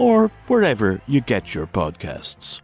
or wherever you get your podcasts.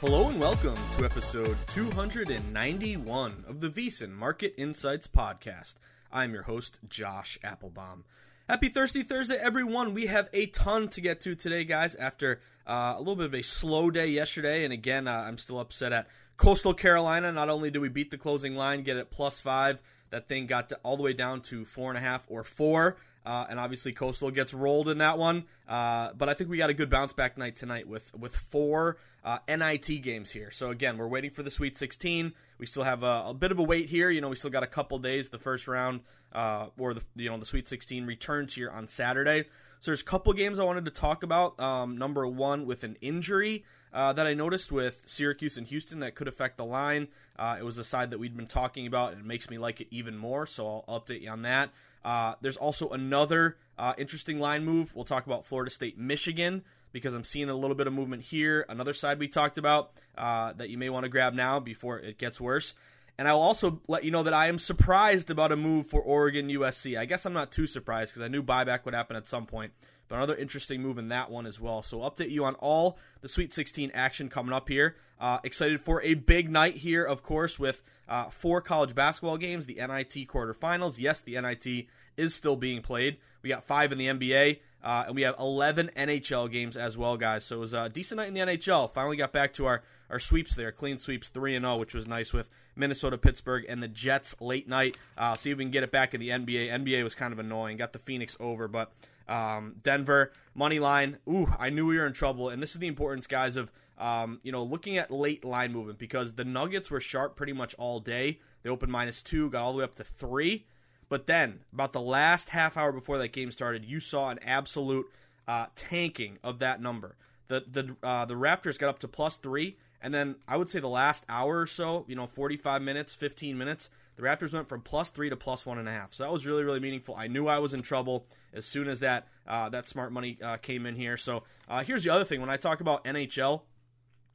Hello and welcome to episode 291 of the VSiN Market Insights Podcast. I'm your host, Josh Applebaum. Happy Thirsty Thursday, everyone. We have a ton to get to today, guys, after uh, a little bit of a slow day yesterday. And again, uh, I'm still upset at Coastal Carolina. Not only did we beat the closing line, get it plus five, that thing got to, all the way down to four and a half or four. Uh, and obviously Coastal gets rolled in that one. Uh, but I think we got a good bounce back night tonight with with four uh, NIT games here. So again, we're waiting for the Sweet 16. We still have a, a bit of a wait here. You know, we still got a couple days. The first round uh, or the you know the Sweet 16 returns here on Saturday. So there's a couple games I wanted to talk about. Um, number one with an injury. Uh, that I noticed with Syracuse and Houston that could affect the line. Uh, it was a side that we'd been talking about, and it makes me like it even more. So I'll update you on that. Uh, there's also another uh, interesting line move. We'll talk about Florida State, Michigan, because I'm seeing a little bit of movement here. Another side we talked about uh, that you may want to grab now before it gets worse. And I'll also let you know that I am surprised about a move for Oregon USC. I guess I'm not too surprised because I knew buyback would happen at some point. But another interesting move in that one as well. So update you on all the Sweet 16 action coming up here. Uh, excited for a big night here, of course, with uh, four college basketball games, the NIT quarterfinals. Yes, the NIT is still being played. We got five in the NBA, uh, and we have 11 NHL games as well, guys. So it was a decent night in the NHL. Finally got back to our, our sweeps there, clean sweeps 3 0, which was nice with Minnesota, Pittsburgh, and the Jets late night. Uh, see if we can get it back in the NBA. NBA was kind of annoying. Got the Phoenix over, but um, Denver money line. Ooh, I knew we were in trouble, and this is the importance, guys, of um, you know looking at late line movement because the Nuggets were sharp pretty much all day. They opened minus two, got all the way up to three, but then about the last half hour before that game started, you saw an absolute uh, tanking of that number. The the uh, the Raptors got up to plus three, and then I would say the last hour or so, you know, forty five minutes, fifteen minutes the Raptors went from plus three to plus one and a half. So that was really, really meaningful. I knew I was in trouble as soon as that uh, that smart money uh, came in here. So uh, here's the other thing: when I talk about NHL,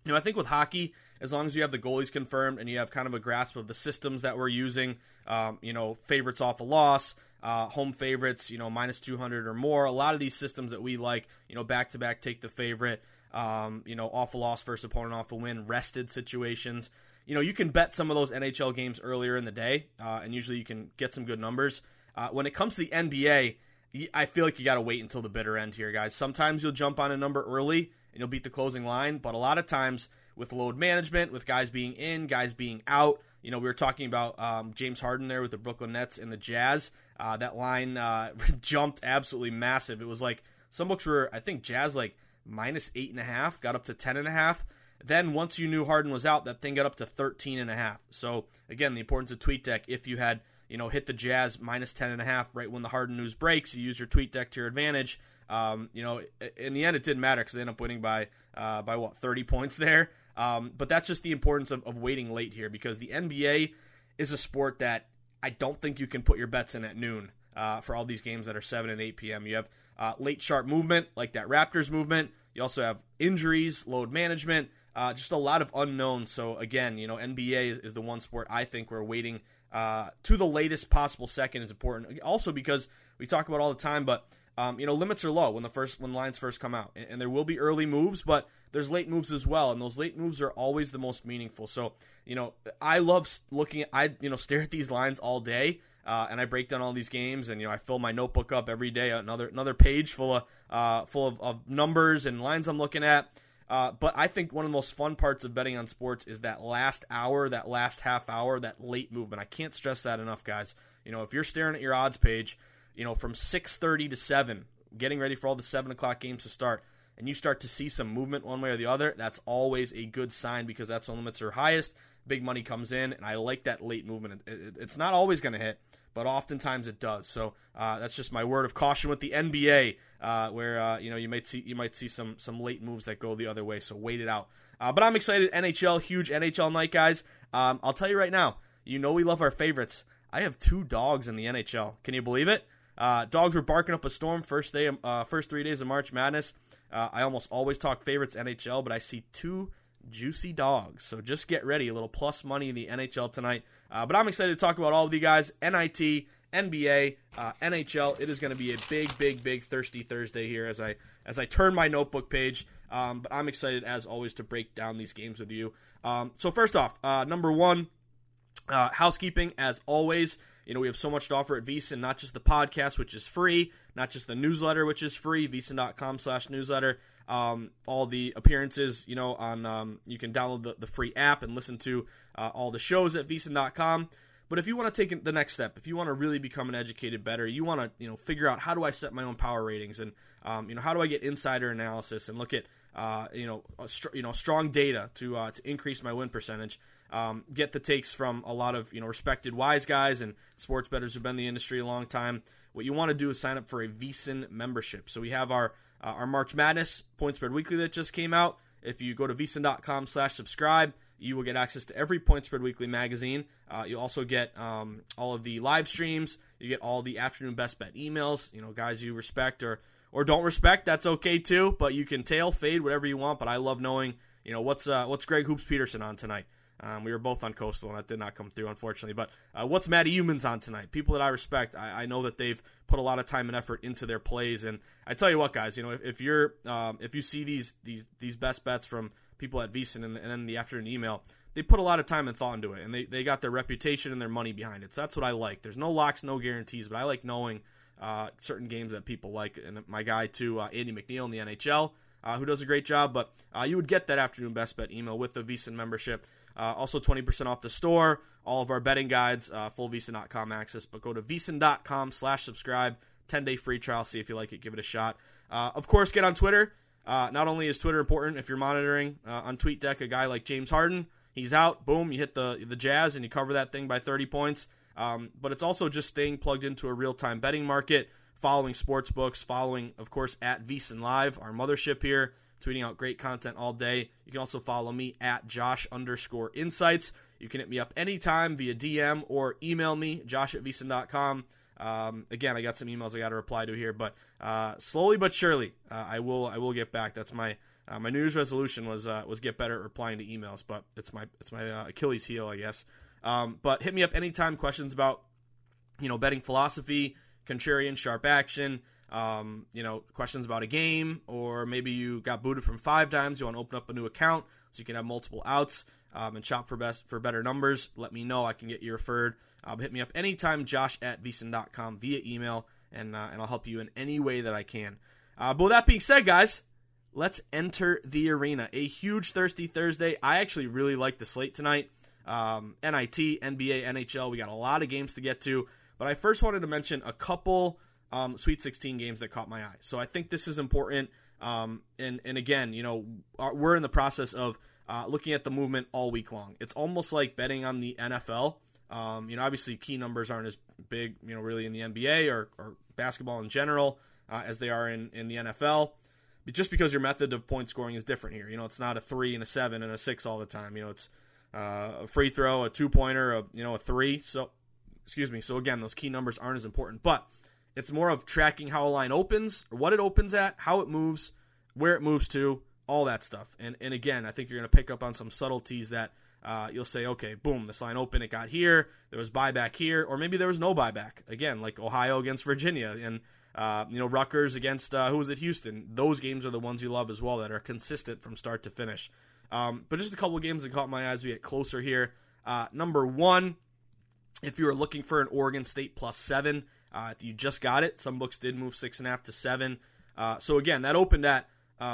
you know, I think with hockey, as long as you have the goalies confirmed and you have kind of a grasp of the systems that we're using, um, you know, favorites off a loss. Uh, home favorites, you know, minus 200 or more. A lot of these systems that we like, you know, back to back take the favorite, um, you know, off a loss versus opponent off a win, rested situations you know, you can bet some of those NHL games earlier in the day, uh, and usually you can get some good numbers. Uh, when it comes to the NBA, I feel like you got to wait until the bitter end here, guys. Sometimes you'll jump on a number early and you'll beat the closing line, but a lot of times with load management, with guys being in, guys being out. You know, we were talking about um, James Harden there with the Brooklyn Nets and the Jazz. Uh, that line uh, jumped absolutely massive. It was like some books were, I think, Jazz like minus eight and a half, got up to ten and a half. Then once you knew Harden was out, that thing got up to 13 and a half. So again, the importance of TweetDeck. If you had you know hit the Jazz minus 10 and a half right when the Harden news breaks, you use your TweetDeck to your advantage. Um, you know, in the end, it didn't matter because they ended up winning by uh, by what 30 points there. Um, but that's just the importance of, of waiting late here because the NBA is a sport that I don't think you can put your bets in at noon uh, for all these games that are 7 and 8 p.m. You have uh, late sharp movement like that Raptors movement. You also have injuries, load management, uh, just a lot of unknowns. So again, you know, NBA is, is the one sport I think we're waiting uh, to the latest possible second is important. Also because we talk about all the time, but um, you know, limits are low when the first when lines first come out, and, and, there will be early moves, but there's late moves as well, and those late moves are always the most meaningful. So, you know, I love looking at I you know stare at these lines all day, uh, and I break down all these games, and you know, I fill my notebook up every day, another another page full of uh, full of, of numbers and lines I'm looking at. Uh, but I think one of the most fun parts of betting on sports is that last hour, that last half hour, that late movement. I can't stress that enough, guys. You know, if you're staring at your odds page you know, from 6:30 to 7, getting ready for all the 7 o'clock games to start, and you start to see some movement one way or the other, that's always a good sign because that's when limits are highest. Big money comes in, and I like that late movement. it's not always going to hit, but oftentimes it does. So uh, that's just my word of caution with the NBA, uh, where uh, you know you might see you might see some some late moves that go the other way. So wait it out. Uh, but I'm excited. NHL, huge NHL night, guys. Um, I'll tell you right now. You know we love our favorites. I have two dogs in the NHL. Can you believe it? Uh, dogs were barking up a storm first day, uh, first three days of March Madness. I almost always talk favorites NHL, but I see two juicy dogs. So just get ready, a little plus money in the NHL tonight. Uh, but I'm excited to talk about all of you guys. NIT, NBA, uh, NHL. It is going to be a big, big, big thirsty Thursday here as I as I turn my notebook page. Um, but I'm excited as always to break down these games with you. Um, so first off, uh, number one, housekeeping as always. You know, we have so much to offer at VSiN, not just the podcast, which is free, not just the newsletter, which is free, VSiN.com slash newsletter. Um, all the appearances, you know, on um, you can download the, the free app and listen to uh, all the shows at VSiN.com. But if you want to take the next step, if you want to really become an educated bettor, you want to you know figure out how do I set my own power ratings and um, you know how do I get insider analysis and look at uh, you know str- you know strong data to uh, to increase my win percentage um, get the takes from a lot of you know respected wise guys and sports bettors who've been in the industry a long time. What you want to do is sign up for a VSiN membership. So we have our uh, our March Madness Point Spread Weekly that just came out. If you go to VSiN.com slash subscribe, you will get access to every Point Spread Weekly magazine. Uh, you'll also get um, all of the live streams. You get all the afternoon best bet emails. You know, guys you respect or or don't respect, that's okay too. But you can tail fade whatever you want. But I love knowing, you know, what's uh, what's Greg Hoops Peterson on tonight. Um, we were both on Coastal, and that did not come through, unfortunately. But uh, what's Matty Youmans on tonight? People that I respect. I, I, know that they've put a lot of time and effort into their plays, and I tell you what, guys. You know, if, if you're um, if you see these these these best bets from people at VSiN and, and then the afternoon email, they put a lot of time and thought into it, and they, they got their reputation and their money behind it. So that's what I like. There's no locks, no guarantees, but I like knowing uh, certain games that people like. And my guy too, uh, Andy McNeil in the NHL, uh, who does a great job. But uh, you would get that afternoon best bet email with the VSiN membership. Uh, also, 20% off the store. All of our betting guides, uh, full VSiN.com access. But go to VSiN.com slash subscribe. 10 day free trial. See if you like it. Give it a shot. Uh, of course, get on Twitter. Uh, not only is Twitter important if you're monitoring uh, on TweetDeck a guy like James Harden, he's out. Boom, you hit the the Jazz and you cover that thing by 30 points. Um, but it's also just staying plugged into a real time betting market, following sports books, following, of course, at VSiN Live, our mothership here tweeting out great content all day. You can also follow me at Josh underscore insights. You can hit me up anytime via DM or email me, josh at VSiN.com. Um, again, I got some emails I got to reply to here, but uh, slowly but surely, uh, I will I will get back. That's my uh, my New Year's resolution was uh, was get better at replying to emails, but it's my it's my uh, Achilles heel, I guess. Um, but hit me up anytime. Questions about you know betting philosophy, contrarian, sharp action um, you know, questions about a game, or maybe you got booted from five times, you want to open up a new account so you can have multiple outs um, and shop for best for better numbers. Let me know. I can get you referred. Um, hit me up anytime, Josh at VSiN.com via email, and uh, and I'll help you in any way that I can. Uh, but with that being said, guys, let's enter the arena. A huge Thirsty Thursday. I actually really like the slate tonight. Um, NIT, NBA, NHL. We got a lot of games to get to. But I first wanted to mention a couple um, Sweet 16 games that caught my eye. So I think this is important. Um, and and again, you know, we're in the process of uh, looking at the movement all week long. It's almost like betting on the NFL. Um, you know, obviously key numbers aren't as big, you know, really in the NBA or, or basketball in general uh, as they are in, in the NFL. But just because your method of point scoring is different here. You know, it's not a three and a seven and a six all the time. You know, it's uh, a free throw, a two pointer, a you know, a three. So, excuse me. So again, those key numbers aren't as important, but it's more of tracking how a line opens, or what it opens at, how it moves, where it moves to, all that stuff. And and again, I think you're going to pick up on some subtleties that uh, you'll say, okay, boom, this line open, it got here, there was buyback here, or maybe there was no buyback. Again, like Ohio against Virginia, and uh, you know Rutgers against uh, who was it, Houston. Those games are the ones you love as well that are consistent from start to finish. Um, but just a couple of games that caught my eyes. We get closer here. Uh, number one, if you were looking for an Oregon State plus seven, uh, you just got it. Some books did move six and a half to seven. Uh, so again, that opened at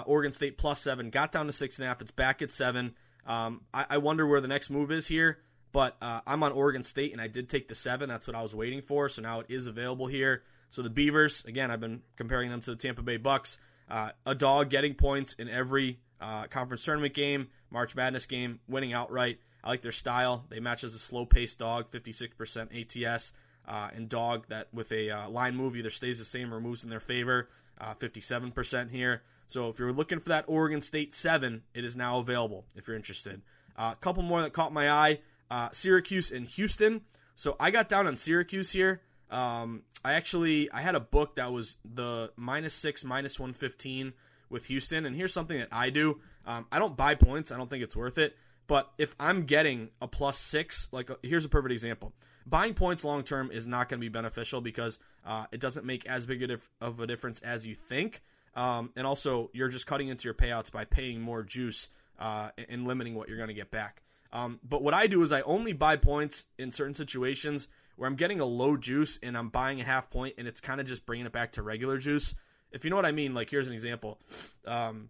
Oregon State plus seven, got down to six and a half. It's back at seven. Um, I, I, wonder where the next move is here, but uh, I'm on Oregon State and I did take the seven. That's what I was waiting for. So now it is available here. So the Beavers, again, I've been comparing them to the Tampa Bay Bucks. Uh, a dog getting points in every uh, conference tournament game, March Madness game, winning outright. I like their style. They match as a slow paced dog, 56% ATS uh, and dog that with a uh, line move either stays the same or moves in their favor. Uh, 57% here. So if you're looking for that Oregon State 7, it is now available if you're interested. Uh, a couple more that caught my eye uh, Syracuse and Houston. So I got down on Syracuse here. Um, I actually I had a book that was the minus six, minus one fifteen with Houston, and here's something that I do. Um, I don't buy points. I don't think it's worth it. But if I'm getting a plus six, like here's a perfect example buying points long term is not going to be beneficial because uh, it doesn't make as big of a difference as you think. Um, and also, you're just cutting into your payouts by paying more juice uh, and limiting what you're going to get back. Um, but what I do is I only buy points in certain situations where I'm getting a low juice and I'm buying a half point and it's kind of just bringing it back to regular juice. If you know what I mean, like here's an example. Um,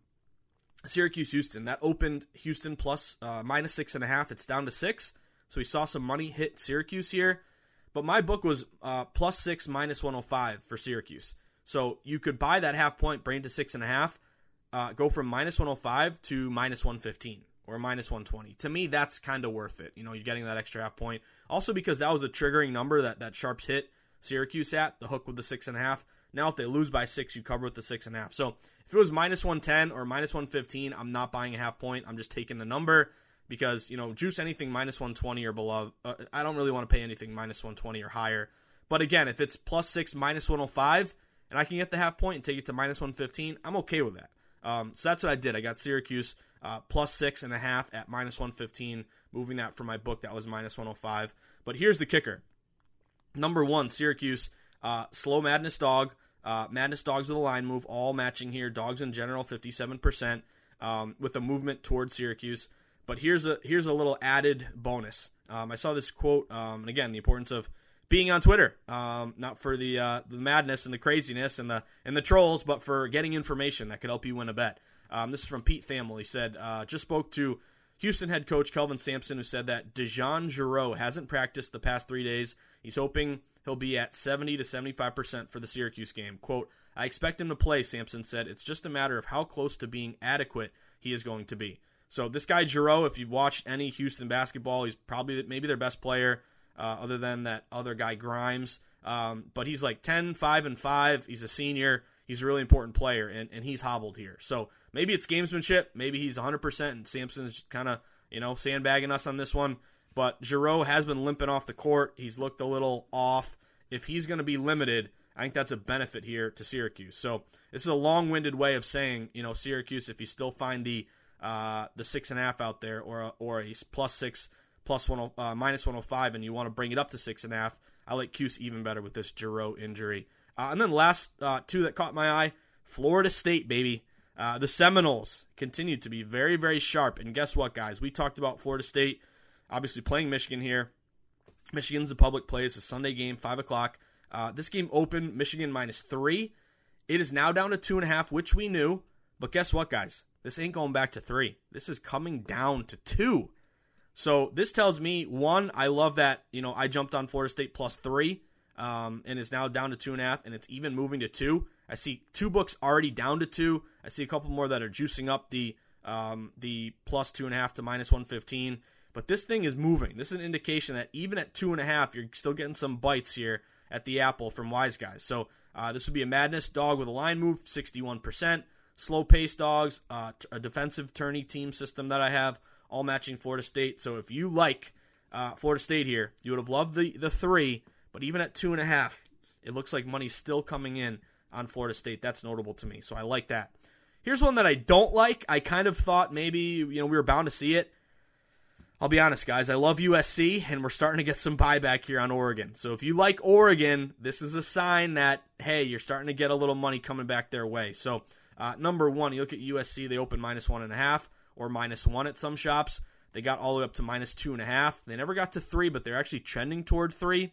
Syracuse Houston that opened Houston plus, uh, minus six and a half. It's down to six. So we saw some money hit Syracuse here. But my book was uh, plus six, minus 105 for Syracuse. So you could buy that half point, bring it to six and a half, uh, go from minus 105 to minus 115 or minus 120. To me, that's kind of worth it. You know, you're getting that extra half point. Also, because that was a triggering number that, that Sharps hit Syracuse at, the hook with the six and a half. Now, if they lose by six, you cover with the six and a half. So if it was minus 110 or minus 115, I'm not buying a half point. I'm just taking the number because you know juice anything minus 120 or below. Uh, I don't really want to pay anything minus 120 or higher. But again, if it's plus six minus 105 and I can get the half point and take it to minus 115, I'm okay with that. Um, so that's what I did. I got Syracuse uh, plus six and a half at minus 115, moving that from my book that was minus 105. But here's the kicker: number one, Syracuse uh, slow madness dog. Uh, madness dogs with a line move, all matching here. Dogs in general, 57%, um, with a movement towards Syracuse. But here's a here's a little added bonus. Um, I saw this quote, um, and again, the importance of being on Twitter, um, not for the uh, the madness and the craziness and the and the trolls, but for getting information that could help you win a bet. Um, this is from Pete Thamel. He said, uh, just spoke to Houston head coach Kelvin Sampson, who said that DeJon Jarreau hasn't practiced the past three days. He's hoping he'll be at 70 to 75 percent for the Syracuse game. "Quote: I expect him to play," Sampson said. "It's just a matter of how close to being adequate he is going to be." So this guy Jarreau, if you've watched any Houston basketball, he's probably maybe their best player, uh, other than that other guy Grimes. Um, but he's like 10, 5, and 5. He's a senior. He's a really important player, and, and he's hobbled here. So maybe it's gamesmanship. Maybe he's 100%, and Sampson's kind of, you know, sandbagging us on this one. But Jarreau has been limping off the court. He's looked a little off. If he's going to be limited, I think that's a benefit here to Syracuse. So this is a long-winded way of saying, you know, Syracuse, if you still find the uh, the six and a half out there, or a, or a plus six, plus one, uh, minus one hundred oh five, and you want to bring it up to six and a half. I like Cuse even better with this Jarreau injury. Uh, and then last uh, two that caught my eye: Florida State, baby. Uh, the Seminoles continue to be very, very sharp. And guess what, guys? We talked about Florida State, obviously playing Michigan here. Michigan's a public play. It's a Sunday game, five o'clock. Uh, this game opened Michigan minus three. It is now down to two and a half, which we knew But guess what, guys? This ain't going back to three. This is coming down to two. So this tells me one, I love that you know I jumped on Florida State plus three, um, and it's now down to two and a half, and it's even moving to two. I see two books already down to two. I see a couple more that are juicing up the um, the plus two and a half to minus one fifteen. But this thing is moving. This is an indication that even at two and a half, you're still getting some bites here at the apple from Wise Guys. So uh, this would be a madness dog with a line move, sixty one percent. Slow pace dogs, uh, a defensive tourney team system that I have, all matching Florida State. So if you like uh, Florida State here, you would have loved the the three, but even at two and a half, it looks like money's still coming in on Florida State. That's notable to me. So I like that. Here's one that I don't like. I kind of thought maybe you know we were bound to see it. I'll be honest, guys. I love USC, and we're starting to get some buyback here on Oregon. So if you like Oregon, this is a sign that hey, you're starting to get a little money coming back their way. So uh, number one, you look at USC, they open minus one and a half or minus one at some shops. They got all the way up to minus two and a half. They never got to three, but they're actually trending toward three.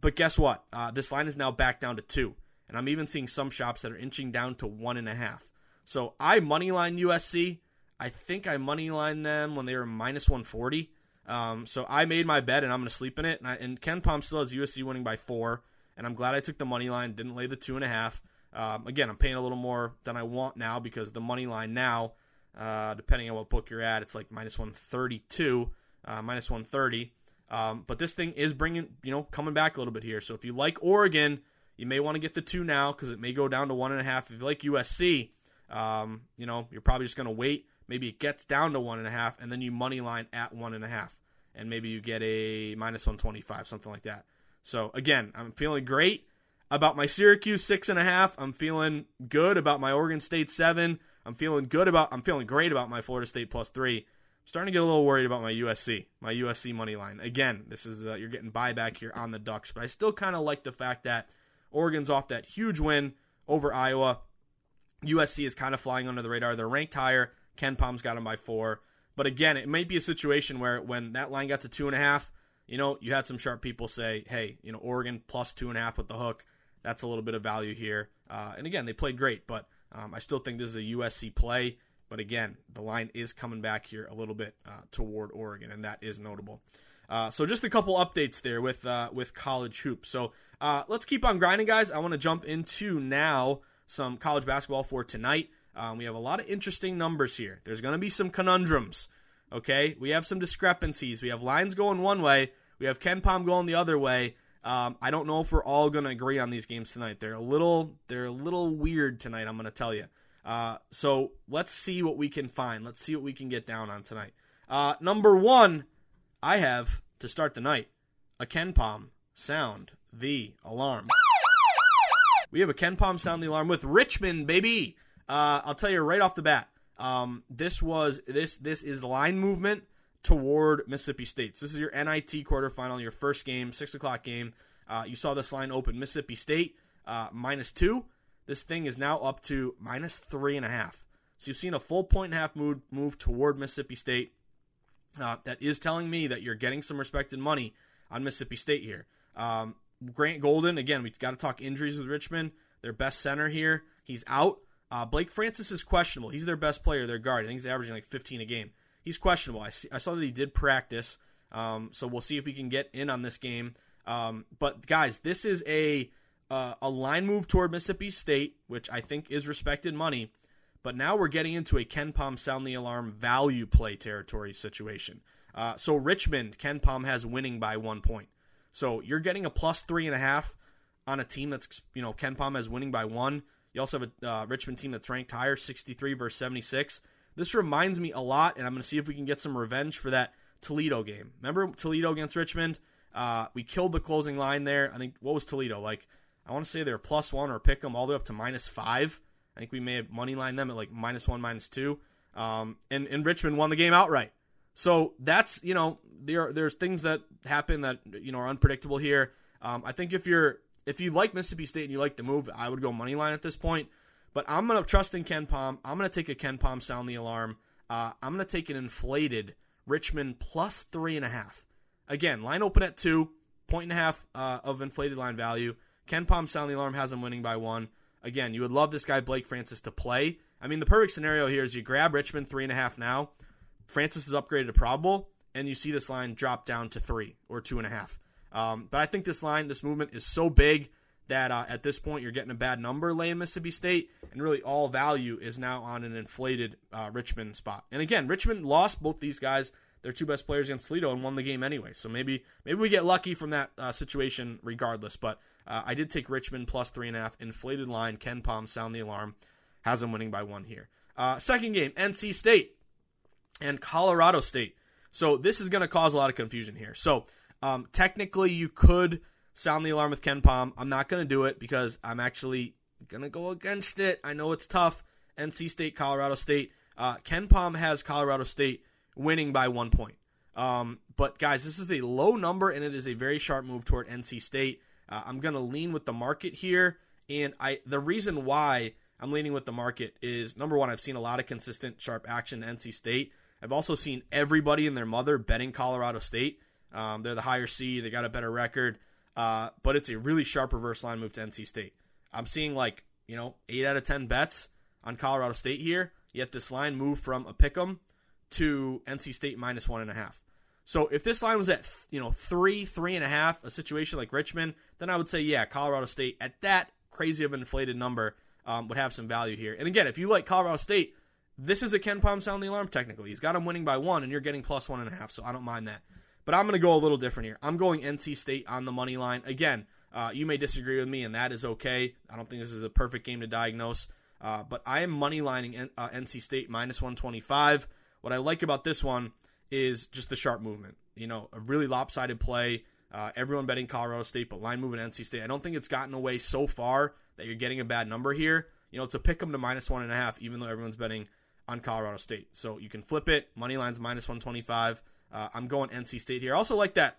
But guess what? Uh, this line is now back down to two. And I'm even seeing some shops that are inching down to one and a half. So I moneyline USC. I think I moneyline them when they were minus 140. Um, so I made my bet and I'm going to sleep in it. And, I, and KenPom still has USC winning by four. And I'm glad I took the money line, didn't lay the two and a half. Um, again, I'm paying a little more than I want now because the money line now, uh, depending on what book you're at, it's like minus 132, uh, minus 130. Um, but this thing is bringing, you know, coming back a little bit here. So if you like Oregon, you may want to get the two now because it may go down to one and a half. If you like USC, um, you know, you're probably just going to wait. Maybe it gets down to one and a half, and then you money line at one and a half, and maybe you get a minus 125, something like that. So again, I'm feeling great about my Syracuse six and a half. I'm feeling good about my Oregon State seven. I'm feeling good about. I'm feeling great about my Florida State plus three. I'm starting to get a little worried about my USC, my USC money line. Again, this is uh, you're getting buyback here on the Ducks, but I still kind of like the fact that Oregon's off that huge win over Iowa. USC is kind of flying under the radar. They're ranked higher. KenPom's got them by four. But again, it might be a situation where when that line got to two and a half, you know, you had some sharp people say, hey, you know, Oregon plus two and a half with the hook. That's a little bit of value here. Uh, and again, they played great, but um, I still think this is a USC play. But again, the line is coming back here a little bit uh, toward Oregon, and that is notable. Uh, so just a couple updates there with uh, with college hoops. So uh, let's keep on grinding, guys. I want to jump into now some college basketball for tonight. Um, we have a lot of interesting numbers here. There's going to be some conundrums. Okay, we have some discrepancies. We have lines going one way. We have KenPom going the other way. Um, I don't know if we're all going to agree on these games tonight. They're a little they're a little weird tonight. I'm going to tell you. Uh, so let's see what we can find. Let's see what we can get down on tonight. Uh, number one, I have to start the night a KenPom sound the alarm. We have a KenPom sound the alarm with Richmond, baby. Uh, I'll tell you right off the bat. Um, this was this this is line movement toward Mississippi State. So this is your NIT quarterfinal, your first game, six o'clock game. Uh, you saw this line open Mississippi State uh, minus two. This thing is now up to minus three and a half. So you've seen a full point and a half move move toward Mississippi State. Uh, that is telling me that you're getting some respected money on Mississippi State here. Um, Grant Golden, again, we've got to talk injuries with Richmond. Their best center here, he's out. Uh, Blake Francis is questionable. He's their best player, their guard. I think he's averaging like 15 a game he's questionable. I, see, I saw that he did practice, um, so we'll see if we can get in on this game. Um, but guys, this is a uh, a line move toward Mississippi State, which I think is respected money. But now we're getting into a KenPom sound the alarm value play territory situation. Uh, so Richmond, KenPom has winning by one point. So you're getting a plus three and a half on a team that's you know KenPom has winning by one. You also have a uh, Richmond team that's ranked higher, 63 versus 76. This reminds me a lot, and I'm going to see if we can get some revenge for that Toledo game. Remember Toledo against Richmond? Uh, we killed the closing line there. I think what was Toledo like? I want to say they were plus one or pick them all the way up to minus five. I think we may have money lined them at like minus one, minus two. Um, and, and Richmond won the game outright. So that's you know there there's things that happen that you know are unpredictable here. Um, I think if you're if you like Mississippi State and you like the move, I would go money line at this point. But I'm going to trust in KenPom. I'm going to take a KenPom sound the alarm. Uh, I'm going to take an inflated Richmond plus three and a half. Again, line open at two, point and a half uh, of inflated line value. KenPom sound the alarm has them winning by one. Again, you would love this guy Blake Francis to play I mean, the perfect scenario here is you grab Richmond three and a half now. Francis is upgraded to probable, and you see this line drop down to three or two and a half. Um, but I think this line, this movement is so big that uh, at this point you're getting a bad number laying Mississippi State, and really all value is now on an inflated uh, Richmond spot. And again, Richmond lost both these guys, their two best players against Toledo, and won the game anyway. So maybe maybe we get lucky from that uh, situation regardless. But uh, I did take Richmond plus three and a half, inflated line. KenPom sound the alarm, has them winning by one here. Uh, second game, NC State and Colorado State. So this is going to cause a lot of confusion here. So um, technically, you could sound the alarm with KenPom. I'm not going to do it because I'm actually going to go against it. I know it's tough. NC State, Colorado State. Uh, Palm has Colorado State winning by one point. Um, but guys, this is a low number and it is a very sharp move toward NC State. Uh, I'm going to lean with the market here, and I the reason why I'm leaning with the market is number one, I've seen a lot of consistent sharp action NC State. I've also seen everybody and their mother betting Colorado State. Um, they're the higher seed, they got a better record, uh, but it's a really sharp reverse line move to NC State. I'm seeing like you know eight out of ten bets on Colorado State here. Yet this line moved from a pick'em to NC State minus one and a half. So if this line was at you know three, three and a half, a situation like Richmond, then I would say yeah, Colorado State at that crazy of an inflated number um, would have some value here. And again, if you like Colorado State, this is a KenPom sound the alarm technically. He's got him winning by one, and you're getting plus one and a half, so I don't mind that. But I'm going to go a little different here. I'm going NC State on the money line again. Uh, you may disagree with me, and that is okay. I don't think this is a perfect game to diagnose. Uh, but I am money lining N- uh, NC State minus 125. What I like about this one is just the sharp movement. You know, a really lopsided play. Uh, everyone betting Colorado State, but line moving NC State. I don't think it's gotten away so far that you're getting a bad number here. You know, it's a pick 'em to minus one and a half, even though everyone's betting on Colorado State. So you can flip it. Money line's minus 125. Uh, I'm going NC State here. I also like that.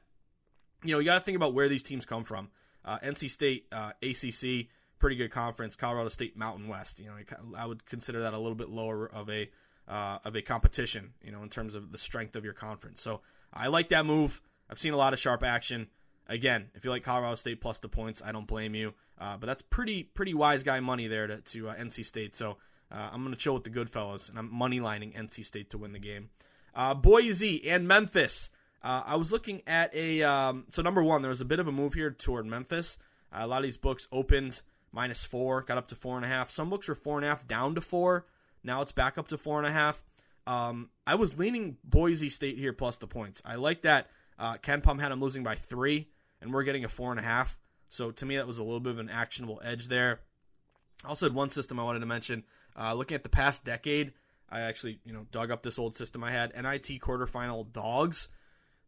You know, you got to think about where these teams come from. Uh, NC State, uh, ACC, pretty good conference. Colorado State, Mountain West. You know, I would consider that a little bit lower of a uh, of a competition. You know, in terms of the strength of your conference. So I like that move. I've seen a lot of sharp action. Again, if you like Colorado State plus the points, I don't blame you. Uh, but that's pretty pretty wise guy money there to, to uh, NC State. So I'm going to chill with the good fellas, and I'm money lining NC State to win the game. Uh, Boise and Memphis. Uh, I was looking at a um, so number one, there was a bit of a move here toward Memphis. Uh, a lot of these books opened minus four, got up to four and a half. Some books were four and a half, down to four. Now it's back up to four and a half. Um, I was leaning Boise State here plus the points. I like that. Uh, KenPom had them losing by three, and we're getting a four and a half. So to me, that was a little bit of an actionable edge there. Also had one system I wanted to mention. Uh, looking at the past decade, I actually you know dug up this old system I had. NIT quarterfinal dogs.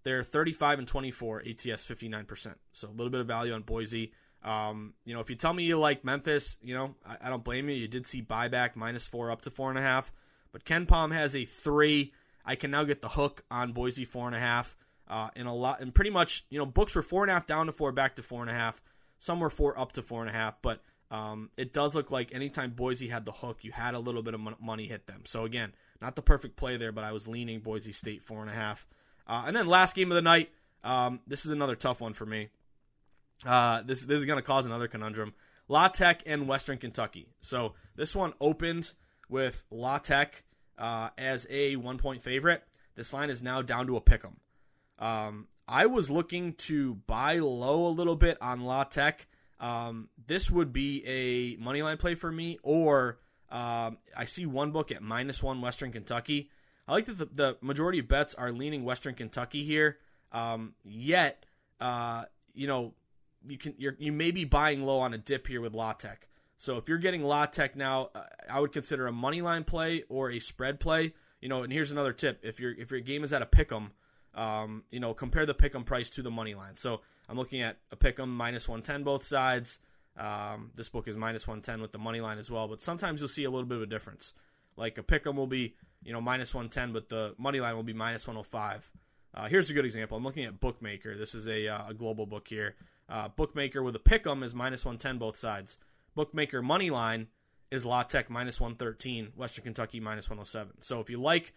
They're 35 and 24, ATS 59%. So a little bit of value on Boise. Um, you know, if you tell me you like Memphis, you know, I, I, don't blame you. You did see buyback minus four up to four and a half, but KenPom has a three. I can now get the hook on Boise four and a half. Uh, in a lot, and pretty much, you know, books were four and a half down to four, back to four and a half. Some were four up to four and a half, but um, it does look like anytime Boise had the hook, you had a little bit of money hit them. So again, not the perfect play there, but I was leaning Boise State four and a half. Uh, and then last game of the night, um, this is another tough one for me. Uh, this this is going to cause another conundrum. La Tech and Western Kentucky. So this one opened with La Tech uh, as a one point favorite. This line is now down to a pick 'em. Um, I was looking to buy low a little bit on La Tech. Um, this would be a money line play for me, or um, I see one book at minus one Western Kentucky. I like that the, the majority of bets are leaning Western Kentucky here. Um, yet, uh, you know, you can you're, you may be buying low on a dip here with La Tech. So if you're getting La Tech now, uh, I would consider a money line play or a spread play. You know, and here's another tip: if your if your game is at a pick'em, um, you know, compare the pick'em price to the money line. So I'm looking at a pick'em minus 110 both sides. Um, this book is minus 110 with the money line as well, but sometimes you'll see a little bit of a difference. Like a pick'em will be you know minus 110, but the money line will be minus 105. Uh, here's a good example. I'm looking at Bookmaker. This is a, uh, a global book here. Uh, bookmaker with a pick'em is minus 110 both sides. Bookmaker money line is La Tech minus 113, Western Kentucky minus 107. So if you like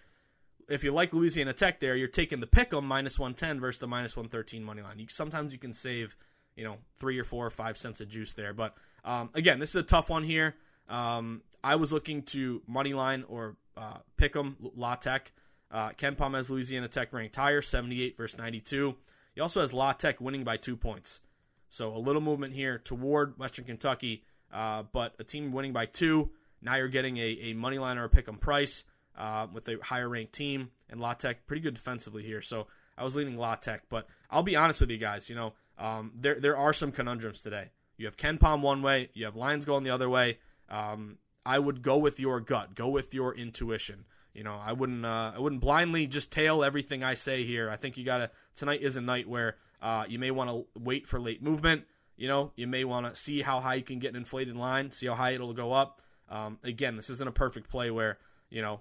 if you like Louisiana Tech there, you're taking the pick'em minus 110 versus the minus 113 money line. You, sometimes you can save, you know, three or four or five cents of juice there. But um, again, this is a tough one here. Um, I was looking to money line or uh, pick them La Tech. Uh, KenPom has Louisiana Tech ranked higher, 78 versus 92. He also has La Tech winning by two points. So a little movement here toward Western Kentucky, uh, but a team winning by two. Now you're getting a, a money line or a pick 'em price uh, with a higher ranked team, and La Tech pretty good defensively here. So I was leaning La Tech, but I'll be honest with you guys. You know, um, there there are some conundrums today. You have KenPom one way, you have Lions going the other way. Um, I would go with your gut, go with your intuition. You know, I wouldn't uh, I wouldn't blindly just tail everything I say here. I think you gotta tonight is a night where uh, you may want to wait for late movement. You know, you may want to see how high you can get an inflated line, see how high it'll go up. Um, again, this isn't a perfect play where you know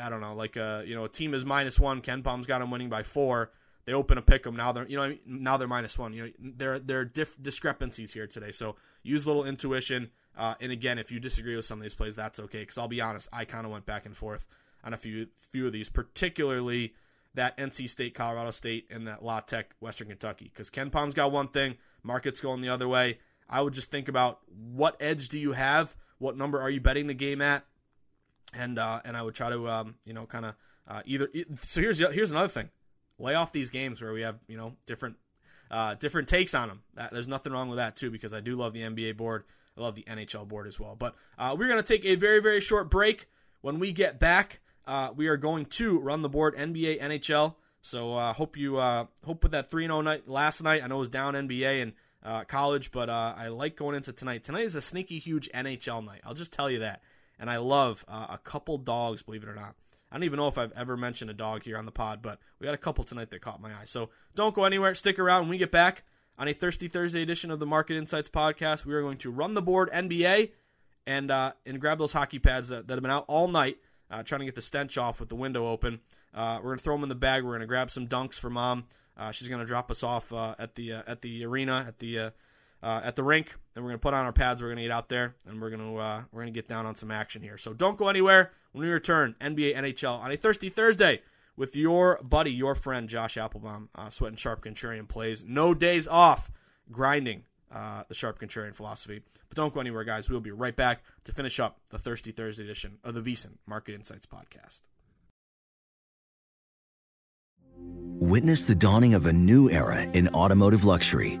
I don't know, like a uh, you know a team is minus one. KenPom's got them winning by four. They open a pick them now. They're you know now they're minus one. You know there there are diff- discrepancies here today. So use a little intuition. Uh, and again, if you disagree with some of these plays, that's okay. Because I'll be honest, I kind of went back and forth on a few few of these, particularly that NC State, Colorado State, and that La Tech, Western Kentucky. Because KenPom's got one thing, market's going the other way. I would just think about what edge do you have? What number are you betting the game at? And uh, and I would try to um, you know kind of uh, either. So here's here's another thing: lay off these games where we have you know different uh, different takes on them. there's nothing wrong with that too because I do love the NBA board. I love the NHL board as well. But uh, we're to take a very very short break. When we get back, uh, we are going to run the board NBA, NHL. So uh, hope you uh, hope with that three zero oh night last night. I know it was down NBA and uh, college, but uh, I like going into tonight. Tonight is a sneaky huge NHL night. I'll just tell you that. And I love uh, a couple dogs, believe it or not. I don't even know if I've ever mentioned a dog here on the pod, but we got a couple tonight that caught my eye. So don't go anywhere. Stick around when we get back on a Thirsty Thursday edition of the Market Insights podcast. We are going to run the board NBA and uh, and grab those hockey pads that, that have been out all night uh, trying to get the stench off with the window open. Uh, we're gonna throw them in the bag. We're gonna grab some dunks for mom. Uh, she's gonna drop us off uh, at the uh, at the arena at the uh, at the rink, and we're gonna put on our pads. We're gonna get out there, and we're gonna we're gonna get down on some action here. So don't go anywhere. When we return, NBA NHL on a Thirsty Thursday with your buddy, your friend Josh Applebaum, Sweat and Sharp Contrarian plays. No days off, grinding uh, the Sharp Contrarian philosophy. But don't go anywhere, guys. We'll be right back to finish up the Thirsty Thursday edition of the VSiN Market Insights podcast. Witness the dawning of a new era in automotive luxury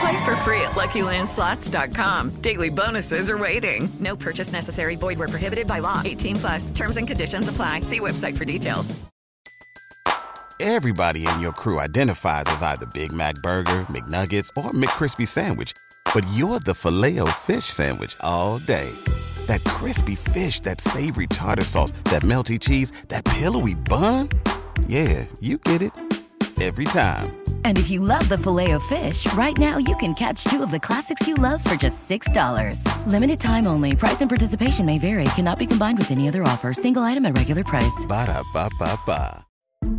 Play for free at LuckyLandSlots.com. Daily bonuses are waiting. No purchase necessary. Void where prohibited by law. 18 plus. Terms and conditions apply. See website for details. Everybody in your crew identifies as either Big Mac Burger, McNuggets, or McCrispy Sandwich. But you're the filet fish Sandwich all day that crispy fish, that savory tartar sauce, that melty cheese, that pillowy bun. Yeah, you get it every time. And if you love the filet of fish, right now you can catch two of the classics you love for just $6. Limited time only. Price and participation may vary. Cannot be combined with any other offer. Single item at regular price. Ba da ba ba ba.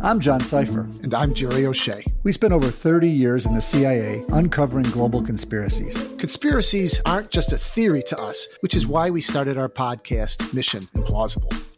I'm John Sipher. And I'm Jerry O'Shea. We spent over 30 years in the CIA uncovering global conspiracies. Conspiracies aren't just a theory to us, which is why we started our podcast, Mission Implausible.